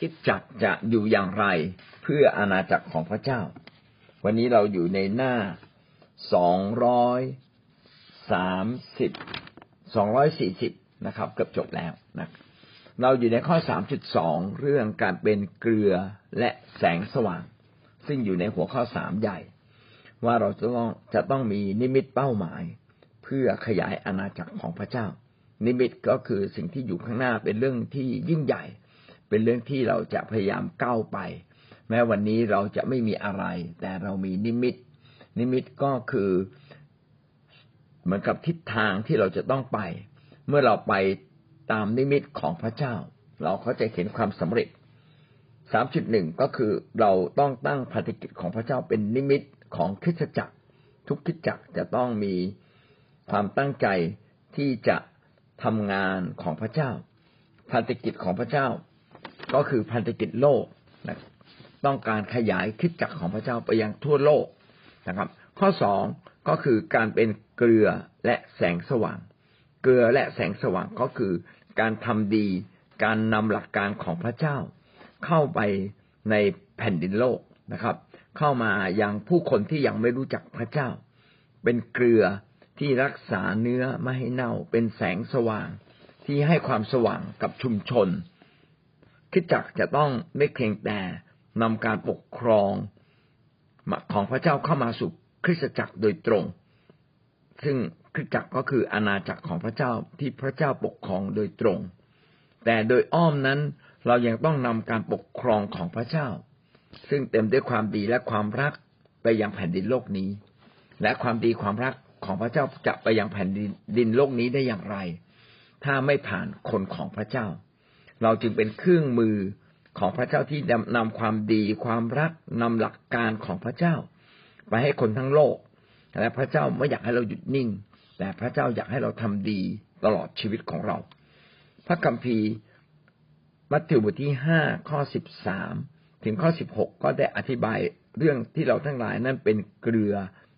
คิดจักจะอยู่อย่างไรเพื่ออาณาจักรของพระเจ้า วันนี้เราอยู่ในหน้าสองร้อยสามสิบสองร้อยสี่สิบนะครับ เกือบจบแล้วนะเราอยู่ในข้อสามจุดสองเรื่องการเป็นเกลือและแสงสว่าง ซึ่งอยู่ในหัวข้อสามใหญ่ ว่าเราจะต้องจะต้องมีนิมิตเป้าหมาย เพื่อขยายอาณาจักรของพระเจ้า นิมิตก็คือสิ่งที่อยู่ข้างหน้าเป็นเรื่องที่ยิ่งใหญ่ เป็นเรื่องที่เราจะพยายามก้าวไป แม้วันนี้เราจะไม่มีอะไร แต่เรามีนิมิต นิมิตก็คือเหมือนกับทิศทางที่เราจะต้องไป เมื่อเราไปตามนิมิตของพระเจ้า เราก็จะเห็นความสำเร็จสามจุดหนึ่งก็คือเราต้องตั้งภารกิจของพระเจ้าเป็นนิมิตของคริสตจักร ทุกคริสตจักรจะต้องมีความตั้งใจที่จะทำงานของพระเจ้าภารกิจของพระเจ้า ก็คือพันธกิจโลกนะต้องการขยายคิดจักรของพระเจ้าไปยังทั่วโลกนะครับ ข้อสองก็คือการเป็นเกลือและแสงสว่าง เกลือและแสงสว่างก็คือการทำดี การนำหลักการของพระเจ้า เข้าไปในแผ่นดินโลกนะครับ เข้ามายังผู้คนที่ยังไม่รู้จักพระเจ้า เป็นเกลือที่รักษาเนื้อไม่ให้เน่า เป็นแสงสว่าง ที่ให้ความสว่างกับชุมชน คิดจักจะต้องไม่เพียงแต่นำการปกครองของพระเจ้าเข้ามาสู่คริสตจักรโดยตรง ซึ่งคริสตจักรก็คืออาณาจักรของพระเจ้าที่พระเจ้าปกครองโดยตรง แต่โดยอ้อมนั้นเรายังต้องนำการปกครองของพระเจ้า ซึ่งเต็มด้วยความดีและความรักไปยังแผ่นดินโลกนี้ และความดีความรักของพระเจ้าจะไปยังแผ่นดินโลกนี้ได้อย่างไร ถ้าไม่ผ่านคนของพระเจ้า เราจึงเป็นเครื่องมือของพระเจ้าที่นำความดีความรักนำหลักการของพระเจ้า ไปให้คนทั้งโลก และพระเจ้าไม่อยากให้เราหยุดนิ่ง แต่พระเจ้าอยากให้เราทำดีตลอดชีวิตของเรา พระคัมภีร์มัทธิวบทที่ห้าข้อสิบสามถึงข้อสิบหกก็ได้อธิบายเรื่องที่เราทั้งหลายนั้นเป็นเกลือ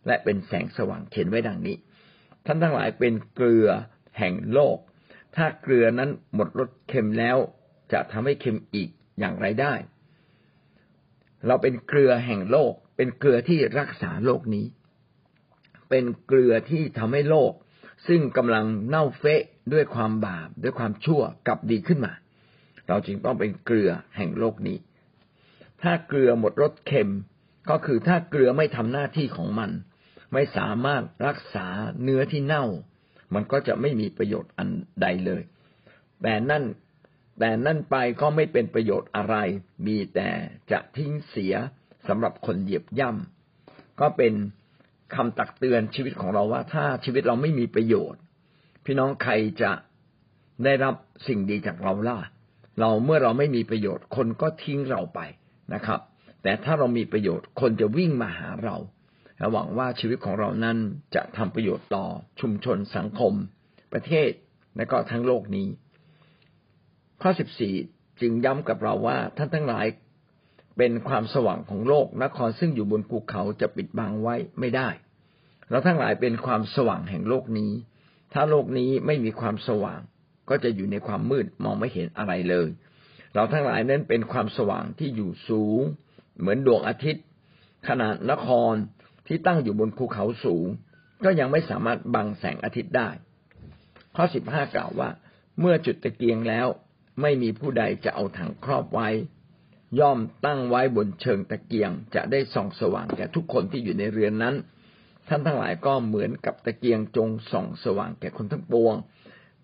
และเป็นแสงสว่างเขียนไว้ดังนี้ ท่านทั้งหลายเป็นเกลือแห่งโลก ถ้าเกลือนั้นหมดรสเค็มแล้ว จะทำให้เค็มอีกอย่างไรได้ เราเป็นเกลือแห่งโลก เป็นเกลือที่รักษาโลกนี้ เป็นเกลือที่ทำให้โลก ซึ่งกำลังเน่าเฟะด้วยความบาปด้วยความชั่วกลับดีขึ้นมา เราจึงต้องเป็นเกลือแห่งโลกนี้ ถ้าเกลือหมดรสเค็ม ก็คือถ้าเกลือไม่ทำหน้าที่ของมัน ไม่สามารถรักษาเนื้อที่เน่า มันก็จะไม่มีประโยชน์อันใดเลย แต่นั่นแต่นั่นไปก็ไม่เป็นประโยชน์อะไร มีแต่จะทิ้งเสียสำหรับคนเหยียบย่ำก็เป็นคำตักเตือนชีวิตของเราว่า ถ้าชีวิตเราไม่มีประโยชน์ พี่น้องใครจะได้รับสิ่งดีจากเราล่ะ เราเมื่อเราไม่มีประโยชน์คนก็ทิ้งเราไปนะครับ แต่ถ้าเรามีประโยชน์คนจะวิ่งมาหาเรา และหวังว่าชีวิตของเรานั้นจะทำประโยชน์ต่อชุมชนสังคม ประเทศและก็ทั้งโลกนี้ ข้อสิบสี่จึงย้ำกับเราว่าท่านทั้งหลายเป็นความสว่างของโลกนครซึ่งอยู่บนภูเขาจะปิดบังไว้ไม่ได้ เราทั้งหลายเป็นความสว่างแห่งโลกนี้ ถ้าโลกนี้ไม่มีความสว่าง ก็จะอยู่ในความมืดมองไม่เห็นอะไรเลย เราทั้งหลายนั้นเป็นความสว่างที่อยู่สูง เหมือนดวงอาทิตย์ ขนาดนคร ที่ตั้งอยู่บนภูเขาสูง ก็ยังไม่สามารถบังแสงอาทิตย์ได้ ข้อสิบห้ากล่าวว่า เมื่อจุดตะเกียงแล้ว ไม่มีผู้ใดจะเอาถังครอบไว้ ย่อมตั้งไว้บนเชิงตะเกียง จะได้ส่องสว่างแก่ทุกคนที่อยู่ในเรือนนั้น ท่านทั้งหลายก็เหมือนกับตะเกียงจงส่องสว่างแก่คนทั้งปวง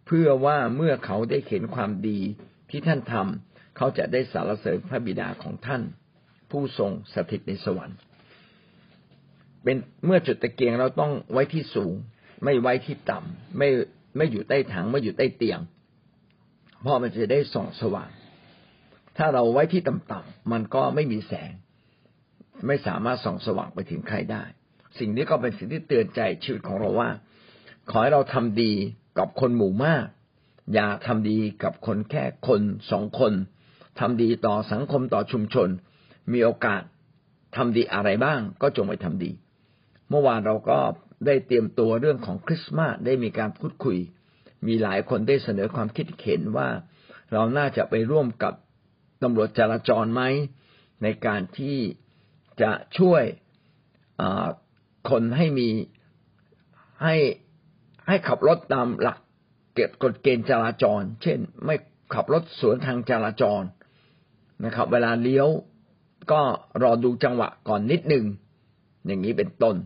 เพื่อว่าเมื่อเขาได้เห็นความดีที่ท่านทำเขาจะได้สารเสริญพระบิดาของท่าน ผู้ทรงสถิตในสวรรค์ เป็นเมื่อจุดตะเกียงเราต้องไว้ที่สูง ไม่ไว้ที่ต่ำไม่ไม่อยู่ใต้ถังไม่อยู่ใต้เตียง เพราะมันจะได้ส่องสว่าง ถ้าเราไว้ที่ต่ำๆมันก็ไม่มีแสง ไม่สามารถส่องสว่างไปถึงใครได้ สิ่งนี้ก็เป็นสิ่งที่เตือนใจชีวิตของเราว่า ขอให้เราทำดีกับคนหมู่มาก อย่าทำดีกับคนแค่คนสองคนทำดีต่อสังคมต่อชุมชน มีโอกาสทำดีอะไรบ้างก็จงไปทำดี เมื่อวานเราก็ได้เตรียมตัวเรื่องของคริสต์มาสได้มีการพูดคุย มีหลายคนได้เสนอความคิดเห็นว่า เราน่าจะไปร่วมกับตำรวจจราจรไหมในการที่จะช่วยคนให้มีให้ให้ขับรถตามหลักเกกฎเกณฑ์จราจร เช่น ไม่ขับรถสวนทางจราจรนะครับ เวลาเลี้ยวก็รอดูจังหวะก่อนนิดหนึ่งอย่างนี้เป็นต้น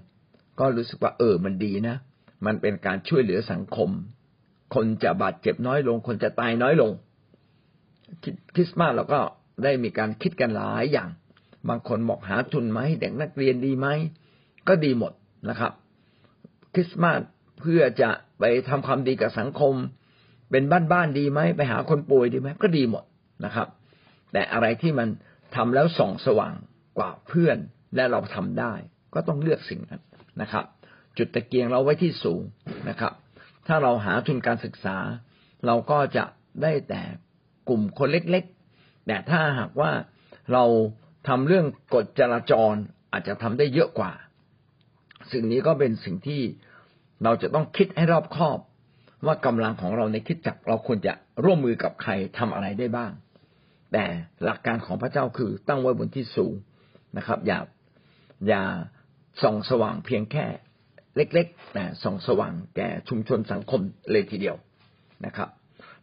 ก็รู้สึกว่าเออมันดีนะ มันเป็นการช่วยเหลือสังคม คนจะบาดเจ็บน้อยลง คนจะตายน้อยลง คริสต์มาสเราก็ได้มีการคิดกันหลายอย่าง บางคนบอกหาทุนไหมเด็กนักเรียนดีไหมก็ดีหมดนะครับ คริสต์มาสเพื่อจะไปทำความดีกับสังคม เป็นบ้านๆดีไหมไปหาคนป่วยดีไหมก็ดีหมดนะครับ แต่อะไรที่มันทำแล้วส่องสว่างกว่าเพื่อนและเราทำได้ ก็ต้องเลือกสิ่งนั้น นะครับ จุดตะเกียงเราไว้ที่สูงนะครับ ถ้าเราหาทุนการศึกษา เราก็จะได้แต่กลุ่มคนเล็กๆ แต่ถ้าหากว่าเราทำเรื่องกฎจราจรอาจจะทำได้เยอะกว่า สิ่งนี้ก็เป็นสิ่งที่เราจะต้องคิดให้รอบคอบ ว่ากำลังของเราในคิดจักเราควรจะร่วมมือกับใครทำอะไรได้บ้าง แต่หลักการของพระเจ้าคือตั้งไว้บนที่สูงนะครับ อย่าอย่า ส่องสว่างเพียงแค่เล็กๆแต่ส่องสว่างแก่ชุมชนสังคมเลยทีเดียวนะครับ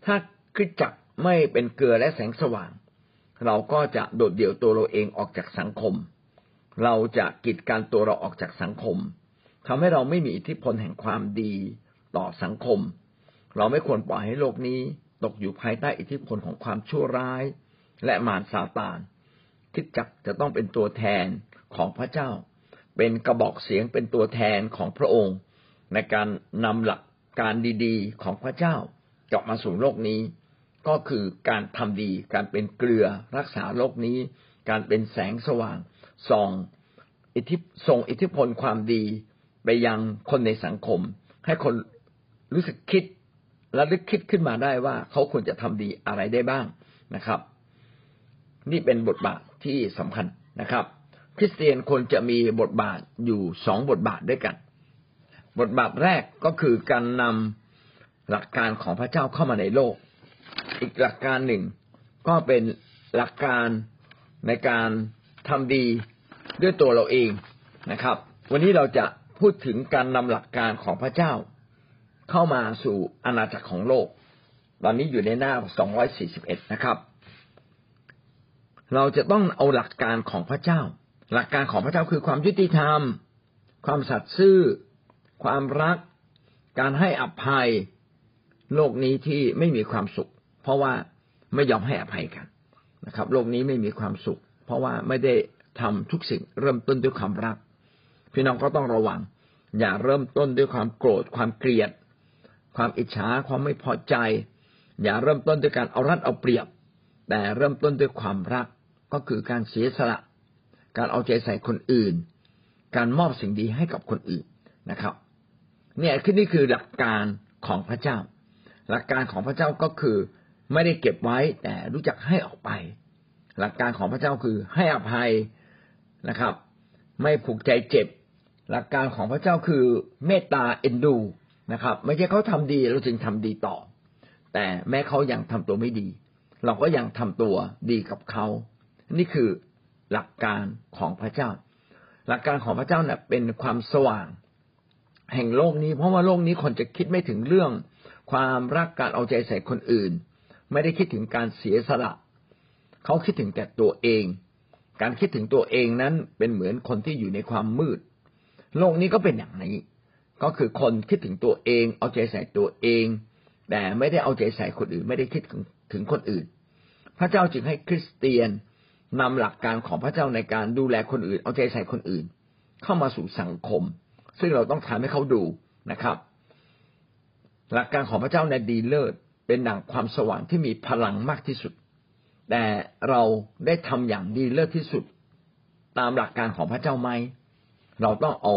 ถ้าคิดจักไม่เป็นเกลือและแสงสว่าง เราก็จะโดดเดี่ยวตัวเราเองออกจากสังคม เราจะกีดกันตัวเราออกจากสังคมทำให้เราไม่มีอิทธิพลแห่งความดีต่อสังคม เราไม่ควรปล่อยให้โลกนี้ตกอยู่ภายใต้อิทธิพลของความชั่วร้าย และมารซาตานคิดจักจะต้องเป็นตัวแทนของพระเจ้า เป็นกระบอกเสียงเป็นตัวแทนของพระองค์ ในการนำหลักการดีๆ ของพระเจ้ากลับมาสู่โลกนี้ ก็คือการทำดี การเป็นเกลือรักษาโลกนี้ การเป็นแสงสว่างส่องอิทธิส่งอิทธิพลความดีไปยังคนในสังคม ให้คนรู้สึกคิดและลึกคิดขึ้นมาได้ว่าเขาควรจะทำดีอะไรได้บ้างนะครับ นี่เป็นบทบาทที่สำคัญนะครับ คริสเตียนควรจะมีบทบาทอยู่สองบทบาทด้วยกัน บทบาทแรกก็คือการนำหลักการของพระเจ้าเข้ามาในโลก อีกหลักการหนึ่งก็เป็นหลักการในการทำดีด้วยตัวเราเองนะครับ วันนี้เราจะพูดถึงการนำหลักการของพระเจ้า เข้ามาสู่อาณาจักรของโลก ตอนนี้อยู่ในหน้า 241 นะครับ เราจะต้องเอาหลักการของพระเจ้า หลักการของพระเจ้าคือความยุติธรรม ความสัตย์ซื่อ ความรัก การให้อภัย โลกนี้ที่ไม่มีความสุข เพราะว่าไม่ยอมให้อภัยกันนะครับ โลกนี้ไม่มีความสุข เพราะว่าไม่ได้ทำทุกสิ่งเริ่มต้นด้วยความรัก พี่น้องก็ต้องระวัง อย่าเริ่มต้นด้วยความโกรธ ความเกลียด ความอิจฉาความไม่พอใจ อย่าเริ่มต้นด้วยการเอารัดเอาเปรียบ แต่เริ่มต้นด้วยความรักก็คือการเสียสละ การเอาใจใส่คนอื่น การมอบสิ่งดีให้กับคนอื่นนะครับ เนี่ยคือนี่คือหลักการของพระเจ้า หลักการของพระเจ้าก็คือไม่ได้เก็บไว้แต่รู้จักให้ออกไป หลักการของพระเจ้าคือให้อภัยนะครับ ไม่ผูกใจเจ็บ หลักการของพระเจ้าคือเมตตาเอ็นดูนะครับ ไม่ใช่เขาทำดีเราจึงทำดีต่อ แต่แม้เขายังทำตัวไม่ดี เราก็ยังทำตัวดีกับเขา นี่คือ หลักการของพระเจ้า หลักการของพระเจ้าเนี่ยเป็นความสว่าง แห่งโลกนี้ เพราะว่าโลกนี้คนจะคิดไม่ถึงเรื่อง ความรักการเอาใจใส่คนอื่น ไม่ได้คิดถึงการเสียสละ เขาคิดถึงแต่ตัวเอง การคิดถึงตัวเองนั้นเป็นเหมือนคนที่อยู่ในความมืด โลกนี้ก็เป็นอย่างนี้ ก็คือคนคิดถึงตัวเอง เอาใจใส่ตัวเอง แต่ไม่ได้เอาใจใส่คนอื่น ไม่ได้คิดถึงคนอื่น พระเจ้าจึงให้คริสเตียน นำหลักการของพระเจ้าในการดูแลคนอื่น เอาใจใส่คนอื่น เข้ามาสู่สังคม ซึ่งเราต้องทำให้เขาดูนะครับ หลักการของพระเจ้าในดีเลิศเป็นดั่งความสว่างที่มีพลังมากที่สุด แต่เราได้ทำอย่างดีเลิศที่สุด ตามหลักการของพระเจ้าไหมเราต้องเอา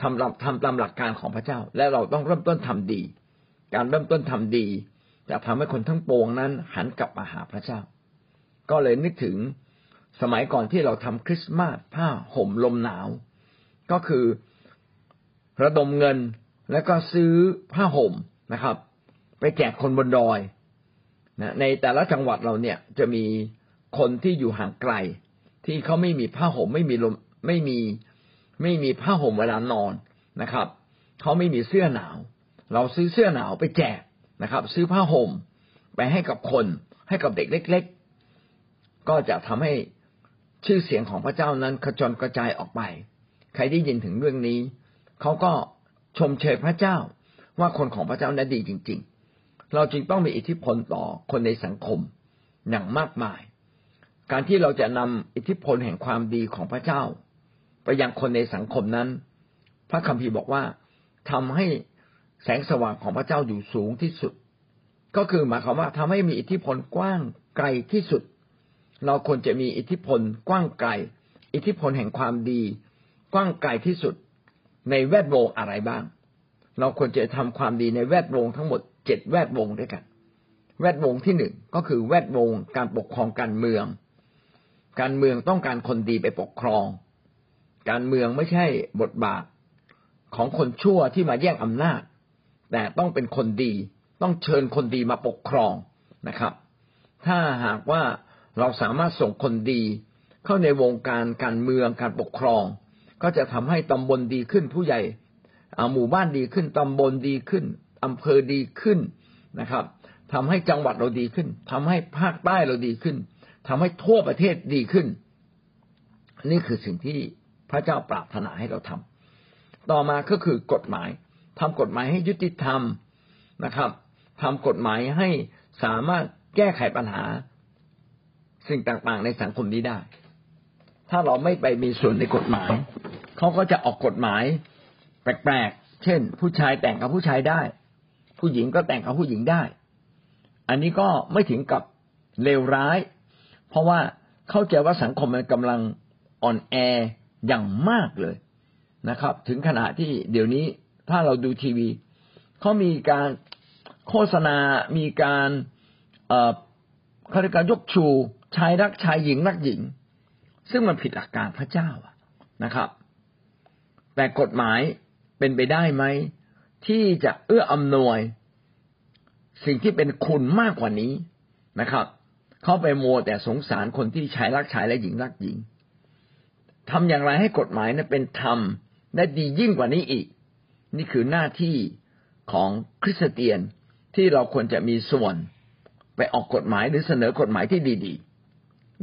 ทำทำตามหลักการของพระเจ้า และเราต้องเริ่มต้นทำดี การเริ่มต้นทำดี จะทำให้คนทั้งปวงนั้นหันกลับมาหาพระเจ้า ก็เลยนึกถึง สมัยก่อนที่เราทำคริสต์มาสผ้าห่มลมหนาว ก็คือระดมเงินแล้วก็ซื้อผ้าห่มนะครับ ไปแจกคนบนดอยนะในแต่ละจังหวัดเราเนี่ยจะมีคนที่อยู่ห่างไกล ที่เขาไม่มีผ้าห่มไม่มีลมไม่มีไม่มีผ้าห่มเวลานอนนะครับเขาไม่มีเสื้อหนาว เราซื้อเสื้อหนาวไปแจกนะครับ ซื้อผ้าห่มไปให้กับคนให้กับเด็กเล็ก ๆ ก็จะทำให้ ชื่อเสียงของพระเจ้านั้นขจรกระจายออกไป ใครได้ยินถึงเรื่องนี้ เขาก็ชมเชยพระเจ้าว่าคนของพระเจ้านั้นดีจริง ๆ เราจึงต้องมีอิทธิพลต่อคนในสังคมอย่างมากมาย การที่เราจะนำอิทธิพลแห่งความดีของพระเจ้า ไปยังคนในสังคมนั้น พระคัมภีร์บอกว่าทำให้แสงสว่างของพระเจ้าอยู่สูงที่สุด ก็คือหมายความว่าทำให้มีอิทธิพลกว้างไกลที่สุด เราควรจะมีอิทธิพลกว้างไกล อิทธิพลแห่งความดี กว้างไกลที่สุดในแวดวงอะไรบ้าง เราควรจะทำความดีในแวดวงทั้งหมดเจ็ดแวดวงด้วยกัน แวดวงที่หนึ่งก็คือแวดวงการปกครองการเมือง การเมืองต้องการคนดีไปปกครอง การเมืองไม่ใช่บทบาทของคนชั่วที่มาแย่งอำนาจ แต่ต้องเป็นคนดี ต้องเชิญคนดีมาปกครองนะครับ ถ้าหากว่า เราสามารถส่งคนดี เข้าในวงการการเมืองการปกครอง ก็จะทำให้ตำบลดีขึ้นผู้ใหญ่หมู่บ้านดีขึ้นตำบลดีขึ้นอำเภอดีขึ้นนะครับทำให้จังหวัดเราดีขึ้นทำให้ภาคใต้เราดีขึ้นทำให้ทั่วประเทศดีขึ้น นี่คือสิ่งที่พระเจ้าปรารถนาให้เราทำต่อมาก็คือกฎหมายทำกฎหมายให้ยุติธรรมนะครับทำกฎหมายให้สามารถแก้ไขปัญหา สิ่งต่างๆในสังคมนี้ได้ ถ้าเราไม่ไปมีส่วนในกฎหมาย เขาก็จะออกกฎหมาย แปลกๆ เช่น ผู้ชายแต่งกับผู้ชายได้ ผู้หญิงก็แต่งกับผู้หญิงได้ อันนี้ก็ไม่ถึงกับเลวร้าย เพราะว่าเข้าใจว่าสังคมมันกำลังอ่อนแออย่างมากเลยนะครับ ถึงขนาดที่เดี๋ยวนี้ถ้าเราดูทีวีเขามีการโฆษณา มีการเขาเรียกการยกชู ชายรักชายหญิงรักหญิง ซึ่งมันผิดหลักการพระเจ้านะครับ แต่กฎหมายเป็นไปได้ไหมที่จะเอื้ออำนวย สิ่งที่เป็นคุณมากกว่านี้นะครับ เข้าไปโมแต่สงสารคนที่ชายรักชายและหญิงรักหญิงทำอย่างไรให้กฎหมายนั้นเป็นธรรมและดียิ่งกว่านี้อีก นี่คือหน้าที่ของคริสเตียนที่เราควรจะมีส่วนไปออกกฎหมายหรือเสนอกฎหมายที่ดี ๆ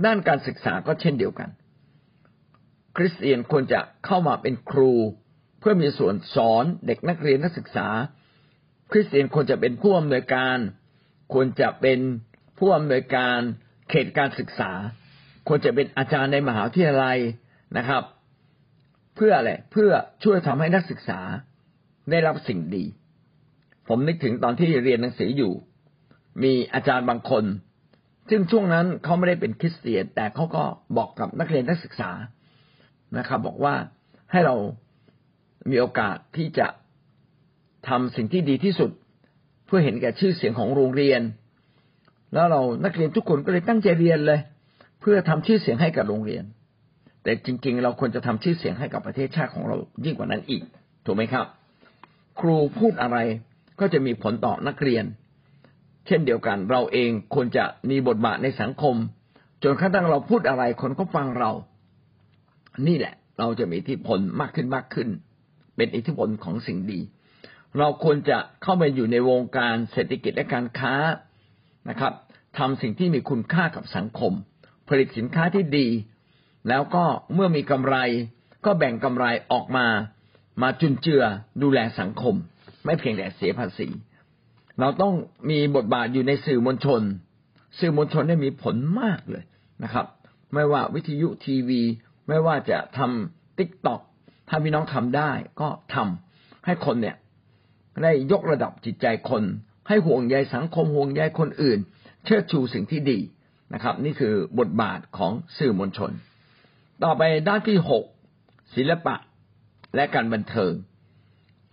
ด้านการศึกษาก็เช่นเดียวกัน คริสเตียนควรจะเข้ามาเป็นครู เพื่อมีส่วนสอนเด็กนักเรียนนักศึกษา คริสเตียนควรจะเป็นผู้อำนวยการ ควรจะเป็นผู้อำนวยการเขตการศึกษา ควรจะเป็นอาจารย์ในมหาวิทยาลัยนะครับ เพื่ออะไรเพื่อช่วยทำให้นักศึกษาได้รับสิ่งดี ผมนึกถึงตอนที่เรียนหนังสืออยู่ มีอาจารย์บางคน ซึ่งช่วงนั้นเขาไม่ได้เป็นคริสเตียน แต่เขาก็บอกกับนักเรียนนักศึกษานะครับ บอกว่าให้เรามีโอกาสที่จะทำสิ่งที่ดีที่สุด เพื่อเห็นแก่ชื่อเสียงของโรงเรียน แล้วเรานักเรียนทุกคนก็เลยตั้งใจเรียนเลย เพื่อทำชื่อเสียงให้กับโรงเรียน แต่จริง ๆ เราควรจะทำชื่อเสียงให้กับประเทศชาติของเรายิ่งกว่านั้นอีก ถูกไหมครับ ครูพูดอะไรก็จะมีผลต่อนักเรียน เช่นเดียวกัน เราเองควรจะมีบทบาทในสังคม จนกระทั่งเราพูดอะไรคนก็ฟังเรา นี่แหละ เราจะมีอิทธิพลมากขึ้นมากขึ้น เป็นอิทธิพลของสิ่งดี เราควรจะเข้าไปอยู่ในวงการเศรษฐกิจและการค้านะครับทำสิ่งที่มีคุณค่ากับสังคม ผลิตสินค้าที่ดี แล้วก็เมื่อมีกำไร ก็แบ่งกำไรออกมา มาจุนเจือดูแลสังคม ไม่เพียงแต่เสียภาษี เราต้องมีบทบาทอยู่ในสื่อมวลชน สื่อมวลชนได้มีผลมากเลยนะครับ ไม่ว่าวิทยุทีวี ไม่ว่าจะทำติ๊กต็อกถ้าพี่น้องทำได้ก็ทำให้คนเนี่ยได้ยกระดับจิตใจคน ให้ห่วงใยสังคมห่วงใยคนอื่น เชิดชูสิ่งที่ดีนะครับ นี่คือบทบาทของสื่อมวลชน ต่อไปด้านที่หกศิลปะและการบันเทิง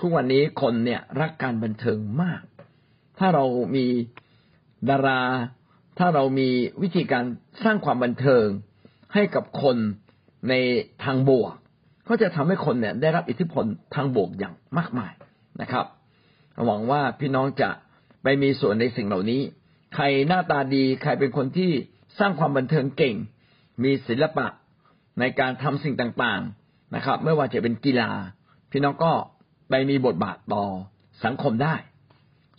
ทุกวันนี้คนเนี่ยรักการบันเทิงมาก ถ้าเรามีดารา ถ้าเรามีวิธีการสร้างความบันเทิงให้กับคนในทางบวก ก็จะทำให้คนเนี่ยได้รับอิทธิพลทางบวกอย่างมากมายนะครับหวังว่าพี่น้องจะไปมีส่วนในสิ่งเหล่านี้ ใครหน้าตาดีใครเป็นคนที่สร้างความบันเทิงเก่ง มีศิลปะในการทำสิ่งต่างๆนะครับ ไม่ว่าจะเป็นกีฬา พี่น้องก็ไปมีบทบาทต่อสังคมได้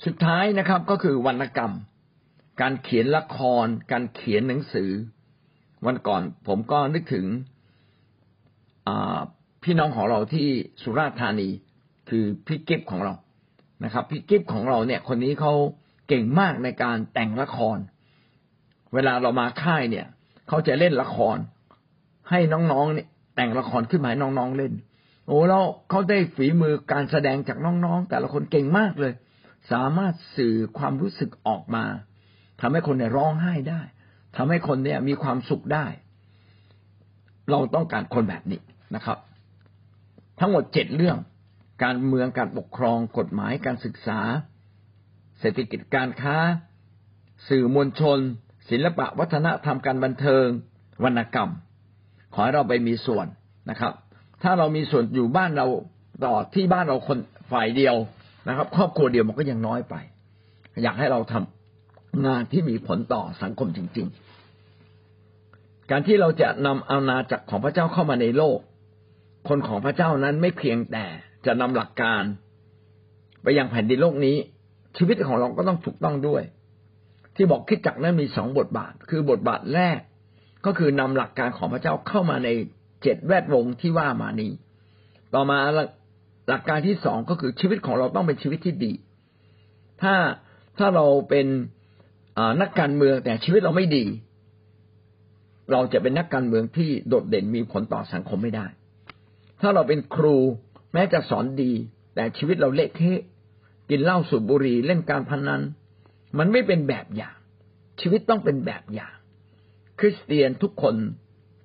สุดท้ายนะครับก็คือวรรณกรรม การเขียนละคร การเขียนหนังสือ วันก่อนผมก็นึกถึงพี่น้องของเราที่สุราษฎร์ธานีคือพี่กิฟของเรานะครับพี่กิฟของเราเนี่ย คนนี้เขาเก่งมากในการแต่งละคร เวลาเรามาค่ายเนี่ยเขาจะเล่นละคร ให้น้องๆเนี่ยแต่งละครขึ้นมาให้น้องๆเล่น โอ้แล้วเขาได้ฝีมือการแสดงจากน้องๆ แต่ละคนเก่งมากเลย สามารถสื่อความรู้สึกออกมาทำให้คนเนี่ยร้องไห้ได้ทำให้คนเนี่ยมีความสุขได้ เราต้องการคนแบบนี้นะครับ ทั้งหมดเจ็ดเรื่อง การเมืองการปกครองกฎหมายการศึกษา เศรษฐกิจการค้า สื่อมวลชน ศิลปะวัฒนธรรมการบันเทิง วรรณกรรม ขอให้เราไปมีส่วนนะครับ ถ้าเรามีส่วนอยู่บ้านเราต่อที่บ้านเราคนฝ่ายเดียว นะครับ ครอบครัวเดียวมันก็ยังน้อยไป อยากให้เราทำงานที่มีผลต่อสังคมจริง ๆ การที่เราจะนำอาณาจักรของพระเจ้าเข้ามาในโลก คนของพระเจ้านั้นไม่เพียงแต่จะนำหลักการ ไปยังแผ่นดินโลกนี้ ชีวิตของเราก็ต้องถูกต้องด้วย ที่บอกคิดจักนั้นมีสองบทบาท คือบทบาทแรกก็คือนำหลักการของพระเจ้าเข้ามาในเจ็ดแวดวงที่ว่ามานี้ ต่อมา หลักการที่สองก็คือชีวิตของเราต้องเป็นชีวิตที่ดี ถ้าถ้าเราเป็นนักการเมืองแต่ชีวิตเราไม่ดี เราจะเป็นนักการเมืองที่โดดเด่นมีผลต่อสังคมไม่ได้ ถ้าเราเป็นครูแม้จะสอนดี แต่ชีวิตเราเละเทะกินเหล้าสูบบุหรี่เล่นการพนนัน มันไม่เป็นแบบอย่าง ชีวิตต้องเป็นแบบอย่าง คริสเตียนทุกคน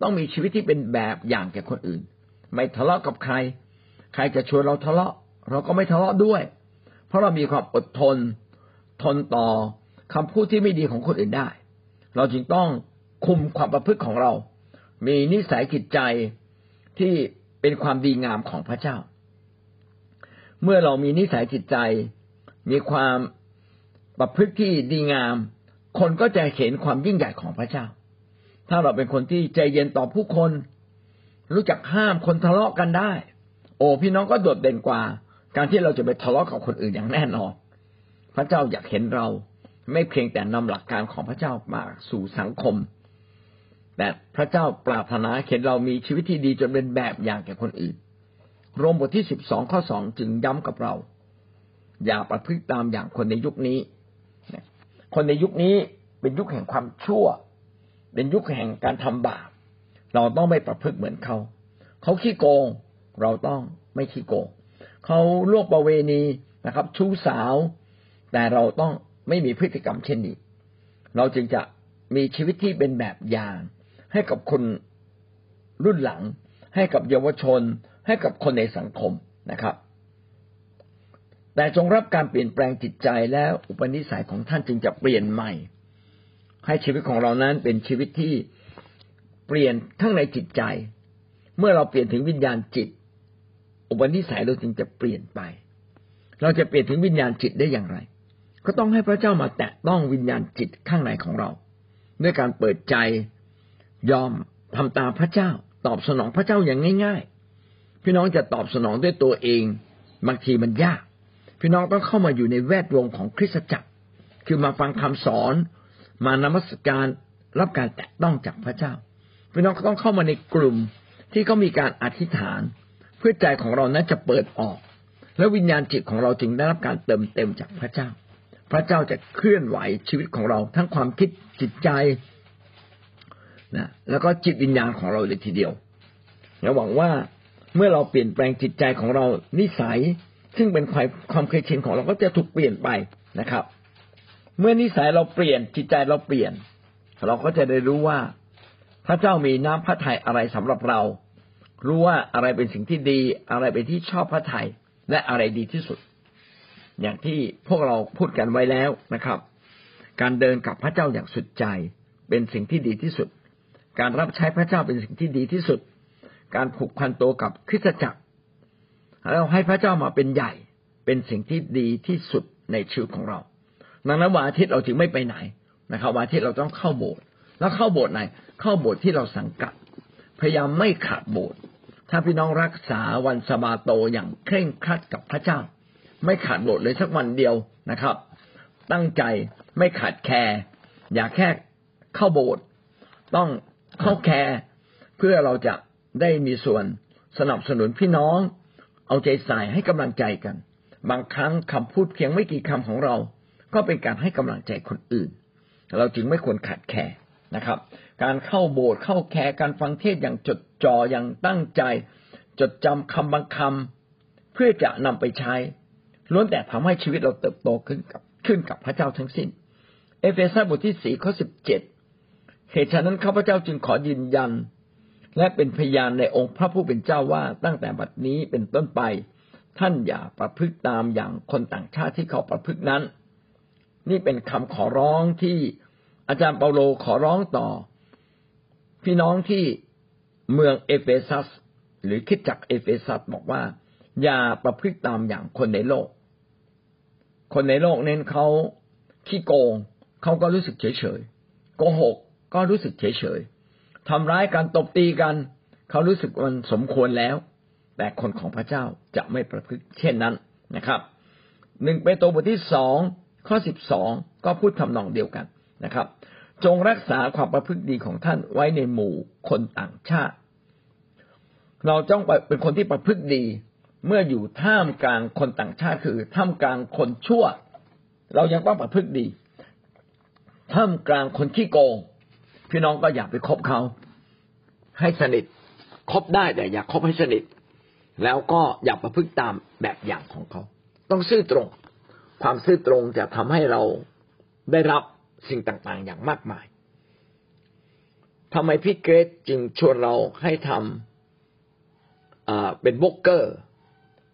ต้องมีชีวิตที่เป็นแบบอย่างแก่คนอื่น ไม่ทะเลาะกับใคร ใครจะชวนเราทะเลาะ เราก็ไม่ทะเลาะด้วย เพราะเรามีความอดทน ทนต่อคำพูดที่ไม่ดีของคนอื่นได้ เราจึงต้องคุมความประพฤติของเรา มีนิสัยจิตใจที่เป็นความดีงามของพระเจ้า เมื่อเรามีนิสัยจิตใจ มีความประพฤติที่ดีงาม คนก็จะเห็นความยิ่งใหญ่ของพระเจ้า ถ้าเราเป็นคนที่ใจเย็นต่อผู้คน รู้จักห้ามคนทะเลาะกันได้ โอ้พี่น้องก็โดดเด่นกว่า การที่เราจะไปทะเลาะกับคนอื่นอย่างแน่นอน พระเจ้าอยากเห็นเราไม่เพียงแต่นำหลักการของพระเจ้ามาสู่สังคม แต่พระเจ้าปรารถนาเห็นเรามีชีวิตที่ดีจนเป็นแบบอย่างแก่คนอื่น โรมบทที่สิบสองข้อสองจึงย้ำกับเรา อย่าประพฤติตามอย่างคนในยุคนี้ คนในยุคนี้เป็นยุคแห่งความชั่ว เป็นยุคแห่งการทำบาปเราต้องไม่ประพฤติเหมือนเขา เขาขี้โกง เราต้องไม่ขี้โกงเขาล่วงประเวณีนะครับ ชู้สาว แต่เราต้องไม่มีพฤติกรรมเช่นนี้ เราจึงจะมีชีวิตที่เป็นแบบอย่าง ให้กับคนรุ่นหลัง ให้กับเยาวชน ให้กับคนในสังคมนะครับ แต่จงรับการเปลี่ยนแปลงจิตใจแล้วอุปนิสัยของท่านจึงจะเปลี่ยนใหม่ ให้ชีวิตของเรานั้นเป็นชีวิตที่เปลี่ยนทั้งในจิตใจ เมื่อเราเปลี่ยนถึงวิญญาณจิต อุปนิสัยเราจึงจะเปลี่ยนไป เราจะเปลี่ยนถึงวิญญาณจิตได้อย่างไร ก็ต้องให้พระเจ้ามาแตะต้องวิญญาณจิตข้างในของเรา ด้วยการเปิดใจยอมทำตามพระเจ้า ตอบสนองพระเจ้าอย่างง่าย ๆ พี่น้องจะตอบสนองด้วยตัวเองบางทีมันยาก พี่น้องต้องเข้ามาอยู่ในแวดวงของคริสตจักร คือมาฟังคำสอน มานมัสการรับการแตะต้องจากพระเจ้า พี่น้องก็ต้องเข้ามาในกลุ่มที่เขามีการอธิษฐาน เพื่อใจของเรานั้นจะเปิดออก แล้ววิญญาณจิตของเราจึงได้รับการเติมเต็มจากพระเจ้า พระเจ้าจะเคลื่อนไหวชีวิตของเรา ทั้งความคิดจิตใจนะแล้วก็จิตวิญญาณของเราเลยทีเดียวเราหวังว่าเมื่อเราเปลี่ยนแปลงจิตใจของเรานิสัย ซึ่งเป็นความความเคยชินของเราก็จะถูกเปลี่ยนไปนะครับ เมื่อนิสัยเราเปลี่ยนจิตใจเราเปลี่ยน เราก็จะได้รู้ว่า พระเจ้ามีน้ำพระทัยอะไรสำหรับเรา รู้ว่าอะไรเป็นสิ่งที่ดี อะไรเป็นที่ชอบพระทัยและอะไรดีที่สุด อย่างที่พวกเราพูดกันไว้แล้วนะครับ การเดินกับพระเจ้าอย่างสุดใจ เป็นสิ่งที่ดีที่สุด การรับใช้พระเจ้าเป็นสิ่งที่ดีที่สุด การผูกพันตัวกับคริสตจักรแล้วให้พระเจ้ามาเป็นใหญ่ เป็นสิ่งที่ดีที่สุดในชีวิตของเราดังนั้นวันอาทิตย์เราจึงไม่ไปไหนนะครับวันอาทิตย์เราต้องเข้าโบสถ์แล้วเข้าโบสถ์ไหน เข้าโบสถ์ที่เราสังกัด พยายามไม่ขาดโบสถ์ ถ้าพี่น้องรักษาวันสบาโตอย่างเคร่งครัดกับพระเจ้า ไม่ขาดโบสถ์เลยสักวันเดียวนะครับ ตั้งใจไม่ขาดแคร์อย่าแค่เข้าโบสถ์ต้องเข้าแคร์เพื่อเราจะได้มีส่วนสนับสนุนพี่น้อง เอาใจใส่ให้กำลังใจกัน บางครั้งคำพูดเพียงไม่กี่คำของเรา ก็เป็นการให้กำลังใจคนอื่น เราจึงไม่ควรขาด care นะครับ การเข้าโบสถ์เข้า care การฟังเทศน์อย่างจดจ่ออย่างตั้งใจ จดจำคำบางคำเพื่อจะนำไปใช้ล้วนแต่ทำให้ชีวิตเราเติบโตขึ้นกับขึ้นกับพระเจ้าทั้งสิ้น เอเฟซัสบทที่สี่ข้อสิบเจ็ดเหตุฉะนั้นข้าพเจ้าจึงขอยืนยัน และเป็นพยานในองค์พระผู้เป็นเจ้าว่าตั้งแต่บัดนี้เป็นต้นไป ท่านอย่าประพฤติตามอย่างคนต่างชาติที่เขาประพฤตินั้น นี่เป็นคำขอร้องที่ อาจารย์เปาโลขอร้องต่อ พี่น้องที่เมืองเอเฟซัส หรือคริสตจักรเอเฟซัสบอกว่า อย่าประพฤติตามอย่างคนในโลก คนในโลกเนี้ยเขาขี้โกงเขาก็รู้สึกเฉยเฉยโกหกก็รู้สึกเฉยเฉยทำร้ายกันตบตีกัน เขารู้สึกมันสมควรแล้ว แต่คนของพระเจ้าจะไม่ประพฤติเช่นนั้นนะครับหนึ่งเปโตรบทที่สองข้อสิบสองก็พูดทำนองเดียวกัน นะครับ จงรักษาความประพฤติดีของท่านไว้ในหมู่คนต่างชาติ เราต้องเป็นคนที่ประพฤติดี เมื่ออยู่ท่ามกลางคนต่างชาติคือท่ามกลางคนชั่ว เรายังต้องประพฤติดี ท่ามกลางคนขี้โกง พี่น้องก็อย่าไปคบเขา ให้สนิทคบได้แต่อย่าคบให้สนิท แล้วก็อย่าประพฤติตามแบบอย่างของเขา ต้องซื่อตรง ความซื่อตรงจะทำให้เราได้รับ สิ่งต่างๆ อย่างมากมายทำไมพี่เกรซจึงชวนเราให้ทำเป็นบล็อกเกอร์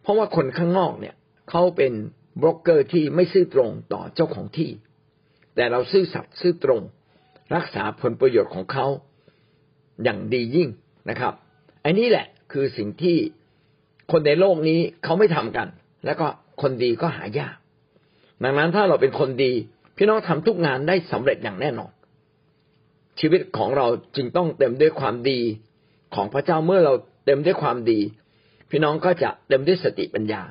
เพราะว่าคนข้างนอกเนี่ยเขาเป็นบล็อกเกอร์ที่ไม่ซื่อตรงต่อเจ้าของที่ แต่เราซื่อสัตย์ซื่อตรง รักษาผลประโยชน์ของเขาอย่างดียิ่งนะครับอันนี้แหละคือสิ่งที่คนในโลกนี้เขาไม่ทำกัน แล้วก็คนดีก็หายาก ดังนั้นถ้าเราเป็นคนดี พี่น้องทำทุกงานได้สำเร็จอย่างแน่นอน ชีวิตของเราจึงต้องเต็มด้วยความดีของพระเจ้าเมื่อเราเต็มด้วยความดี พี่น้องก็จะเต็มด้วยสติปัญญา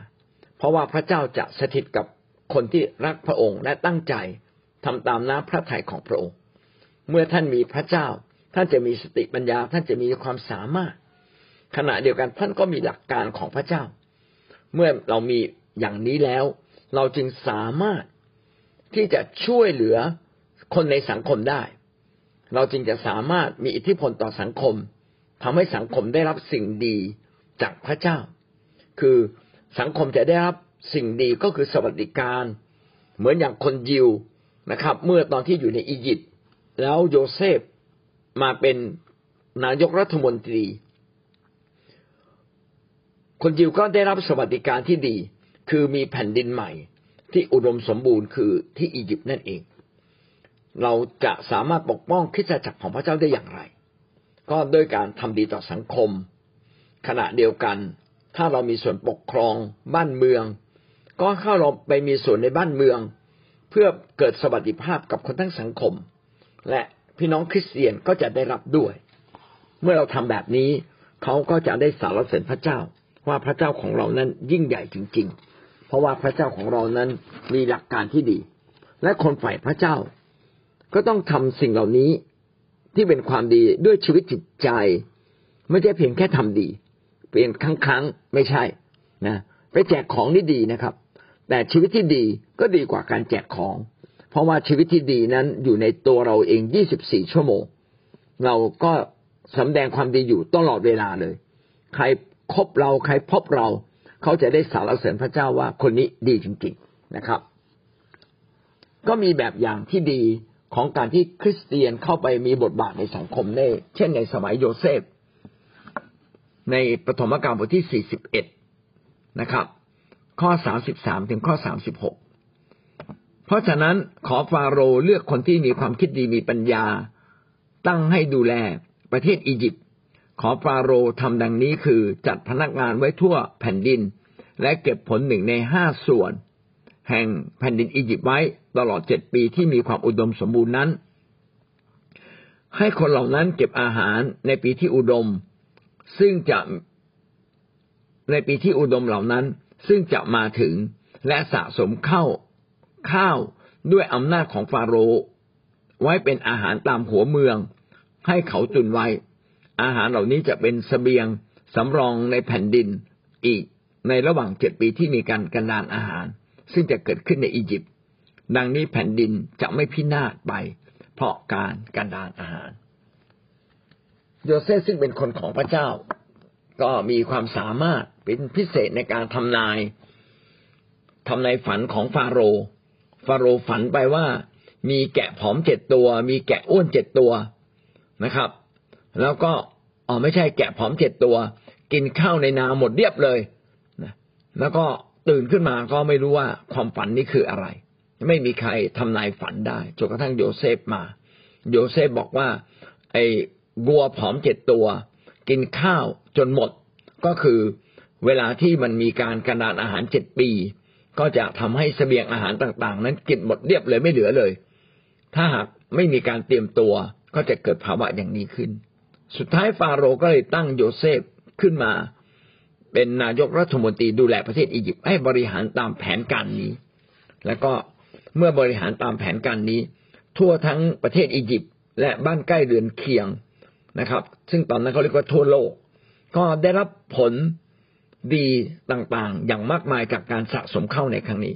เพราะว่าพระเจ้าจะสถิตกับคนที่รักพระองค์และตั้งใจทำตามน้ำพระทัยของพระองค์ เมื่อท่านมีพระเจ้า ท่านจะมีสติปัญญา ท่านจะมีความสามารถ ขณะเดียวกันท่านก็มีหลักการของพระเจ้า เมื่อเรามีอย่างนี้แล้ว เราจึงสามารถ ที่จะช่วยเหลือคนในสังคมได้ เราจึงจะสามารถมีอิทธิพลต่อสังคมทำให้สังคมได้รับสิ่งดีจากพระเจ้า คือสังคมจะได้รับสิ่งดีก็คือสวัสดิการ เหมือนอย่างคนยิวนะครับ เมื่อตอนที่อยู่ในอียิปต์แล้วโยเซฟมาเป็นนายกรัฐมนตรี คนยิวก็ได้รับสวัสดิการที่ดี คือมีแผ่นดินใหม่ ที่อุดมสมบูรณ์คือที่อียิปต์นั่นเอง เราจะสามารถปกป้องคิดจักรของพระเจ้าได้อย่างไร ก็ด้วยการทำดีต่อสังคม ขณะเดียวกัน ถ้าเรามีส่วนปกครองบ้านเมือง ก็เข้าเราไปมีส่วนในบ้านเมือง เพื่อเกิดสวัสดิภาพกับคนทั้งสังคม และพี่น้องคริสเตียนก็จะได้รับด้วย เมื่อเราทำแบบนี้เขาก็จะได้สารเสริญพระเจ้าว่าพระเจ้าของเรานั้นยิ่งใหญ่จริง ๆ ราะว่าพระเจ้าของเรานั้นมีหลักการที่ดี และคนฝ่ายพระเจ้า ก็ต้องทำสิ่งเหล่านี้ที่เป็นความดีด้วยชีวิตจิตใจ ไม่ใช่เพียงแค่ทำดีเป็นครั้งครั้งไม่ใช่นะไปแจกของนี่ดีนะครับ แต่ชีวิตที่ดีก็ดีกว่าการแจกของ เพราะว่าชีวิตที่ดีนั้นอยู่ในตัวเราเอง 24 ชั่วโมง เราก็สำแดงความดีอยู่ตลอดเวลาเลย ใครคบเราใครพบเรา เขาจะได้สารเสริญพระเจ้าว่าคนนี้ดีจริง ๆนะครับ ก็มีแบบอย่างที่ดีของการที่คริสเตียนเข้าไปมีบทบาทในสังคมเน่เช่นในสมัยโยเซฟ ในปฐมกาลบทที่ 41 นะครับ ข้อ 33 ถึงข้อ 36 เพราะฉะนั้นขอฟาโรห์เลือกคนที่มีความคิดดีมีปัญญา ตั้งให้ดูแลประเทศอียิปต์ ขอฟาโรห์ทำดังนี้คือจัดพนักงานไว้ทั่วแผ่นดิน และเก็บผลหนึ่งในห้าส่วน แห่งแผ่นดินอียิปต์ไว้ตลอดเจ็ดปีที่มีความอุดมสมบูรณ์นั้น ให้คนเหล่านั้นเก็บอาหารในปีที่อุดม ซึ่งจะในปีที่อุดมเหล่านั้น ซึ่งจะมาถึงและสะสมเข้าข้าวด้วยอำนาจของฟาโรห์ไว้เป็นอาหารตามหัวเมือง ให้เขาตุนไว้ อาหารเหล่านี้จะเป็นสเสบียงสำรองในแผ่นดินอีกในระหว่างเจ็ดปีที่มีการกันดานอาหาร ซึ่งจะเกิดขึ้นในอียิปต์ดังนี้แผ่นดินจะไม่พินาศไป เพราะการกันดานอาหาร โยเซฟซึ่งเป็นคนของพระเจ้า ก็มีความสามารถเป็นพิเศษในการทำนายทำนายฝันของฟาโรห์ฟาโรห์ฝันไปว่า มีแกะผอมเจ็ดตัว มีแกะอ้วนเจ็ดตัวนะครับ แล้วก็อ๋อไม่ใช่แกะผอมเจ็ดตัว กินข้าวในนาหมดเรียบเลยนะแล้วก็ตื่นขึ้นมาก็ไม่รู้ว่าความฝันนี้คืออะไร ไม่มีใครทำนายฝันได้จนกระทั่งโยเซฟมา โยเซฟบอกว่า ไอ้วัวผอมเจ็ดตัว กินข้าวจนหมดก็คือเวลาที่มันมีการกระดานอาหารเจ็ดปี ก็จะทำให้เสบียงอาหารต่างๆ นั้นกินหมดเรียบเลยไม่เหลือเลย ถ้าหากไม่มีการเตรียมตัวก็จะเกิดภาวะอย่างนี้ขึ้น สุดท้ายฟาโรห์ก็เลยตั้งโยเซฟขึ้นมา เป็นนายกรัฐมนตรีดูแลประเทศอียิปต์ให้บริหารตามแผนการนี้ แล้วก็เมื่อบริหารตามแผนการนี้ ทั่วทั้งประเทศอียิปต์และบ้านใกล้เรือนเคียงนะครับ ซึ่งตอนนั้นเขาเรียกว่าทั่วโลก ก็ได้รับผลดีต่างๆ อย่างมากมายจากการสะสมเข้าในครั้งนี้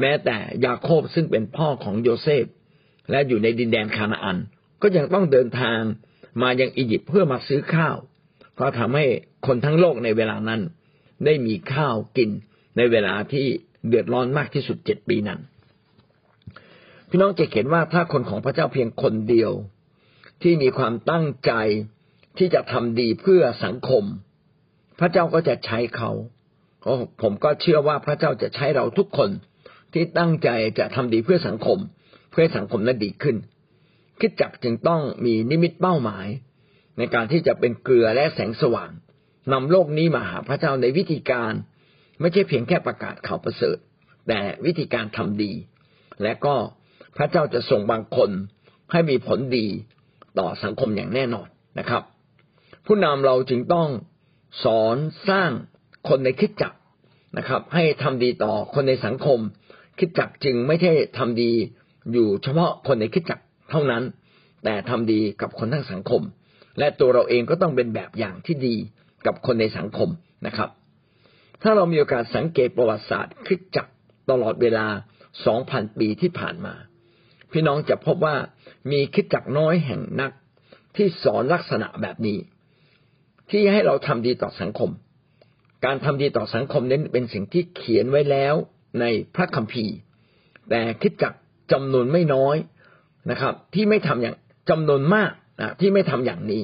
แม้แต่ยาโคบซึ่งเป็นพ่อของโยเซฟ และอยู่ในดินแดนคานาอัน ก็ยังต้องเดินทาง มายังอียิปต์เพื่อมาซื้อข้าว ก็ทำให้คนทั้งโลกในเวลานั้น ได้มีข้าวกินในเวลาที่เดือดร้อนมากที่สุดเจ็ดปีนั้น พี่น้องจะเห็นว่าถ้าคนของพระเจ้าเพียงคนเดียว ที่มีความตั้งใจที่จะทำดีเพื่อสังคม พระเจ้าก็จะใช้เขาผมก็เชื่อว่าพระเจ้าจะใช้เราทุกคนที่ตั้งใจจะทำดีเพื่อสังคม เพื่อสังคมนั้นดีขึ้น คิดจักจึงต้องมีนิมิตเป้าหมาย ในการที่จะเป็นเกลือและแสงสว่างนำโลกนี้มาหาพระเจ้าในวิธีการ ไม่ใช่เพียงแค่ประกาศข่าวประเสริฐ แต่วิธีการทำดี และก็พระเจ้าจะส่งบางคนให้มีผลดีต่อสังคมอย่างแน่นอนนะครับ ผู้นำเราจึงต้องสอนสร้างคนในคิดจักนะครับ ให้ทำดีต่อคนในสังคม คิดจักจึงไม่ใช่ทำดีอยู่เฉพาะคนในคิดจัก เท่านั้น แต่ทำดีกับคนทั้งสังคม และตัวเราเองก็ต้องเป็นแบบอย่างที่ดีกับคนในสังคมนะครับ ถ้าเรามีโอกาสสังเกตประวัติศาสตร์คิดจักตลอดเวลาสองพันปีที่ผ่านมา พี่น้องจะพบว่ามีคิดจักน้อยแห่งนักที่สอนลักษณะแบบนี้ ที่ให้เราทำดีต่อสังคม การทำดีต่อสังคมนั้นเป็นสิ่งที่เขียนไว้แล้วในพระคัมภีร์ แต่คิดจักจำนวนไม่น้อย นะครับ ที่ไม่ทำอย่างจำนวนมากนะที่ไม่ทำอย่างนี้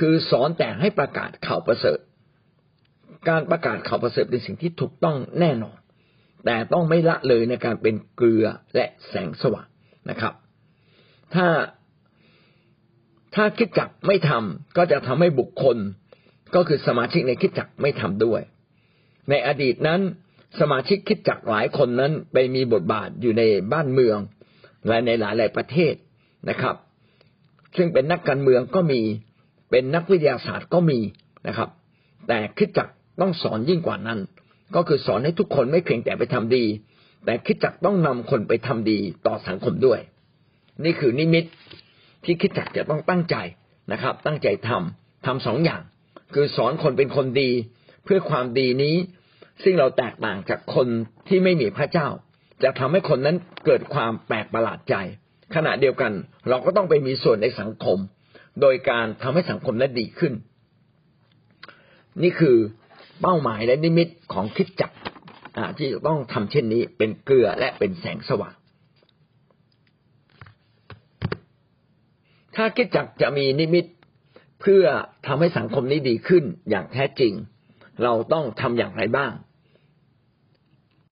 คือสอนแต่ให้ประกาศข่าวประเสริฐ การประกาศข่าวประเสริฐเป็นสิ่งที่ถูกต้องแน่นอน แต่ต้องไม่ละเลยในการเป็นเกลือและแสงสว่างนะครับ ถ้าถ้าคิดจักไม่ทำก็จะทำให้บุคคลก็คือสมาชิกในคิดจักไม่ทำด้วย ในอดีตนั้นสมาชิกคิดจักหลายคนนั้นไปมีบทบาทอยู่ในบ้านเมือง และในหลายหลายประเทศนะครับ ซึ่งเป็นนักการเมืองก็มีเป็นนักวิทยาศาสตร์ก็มีนะครับ แต่คิดจักต้องสอนยิ่งกว่านั้น ก็คือสอนให้ทุกคนไม่เพียงแต่ไปทำดี แต่คิดจักต้องนำคนไปทำดีต่อสังคมด้วย นี่คือนิมิตที่คิดจักจะต้องตั้งใจนะครับ ตั้งใจทำทำสองอย่าง คือสอนคนเป็นคนดี เพื่อความดีนี้ ซึ่งเราแตกต่างจากคนที่ไม่มีพระเจ้า จะทำให้คนนั้นเกิดความแปลกประหลาดใจ ขณะเดียวกัน เราก็ต้องไปมีส่วนในสังคม โดยการทำให้สังคมนั้นดีขึ้น นี่คือเป้าหมายและนิมิตของคิดจักที่ต้องทำเช่นนี้เป็นเกลือและเป็นแสงสว่างถ้าคิดจักจะมีนิมิตเพื่อทำให้สังคมนี้ดีขึ้นอย่างแท้จริง เราต้องทำอย่างไรบ้าง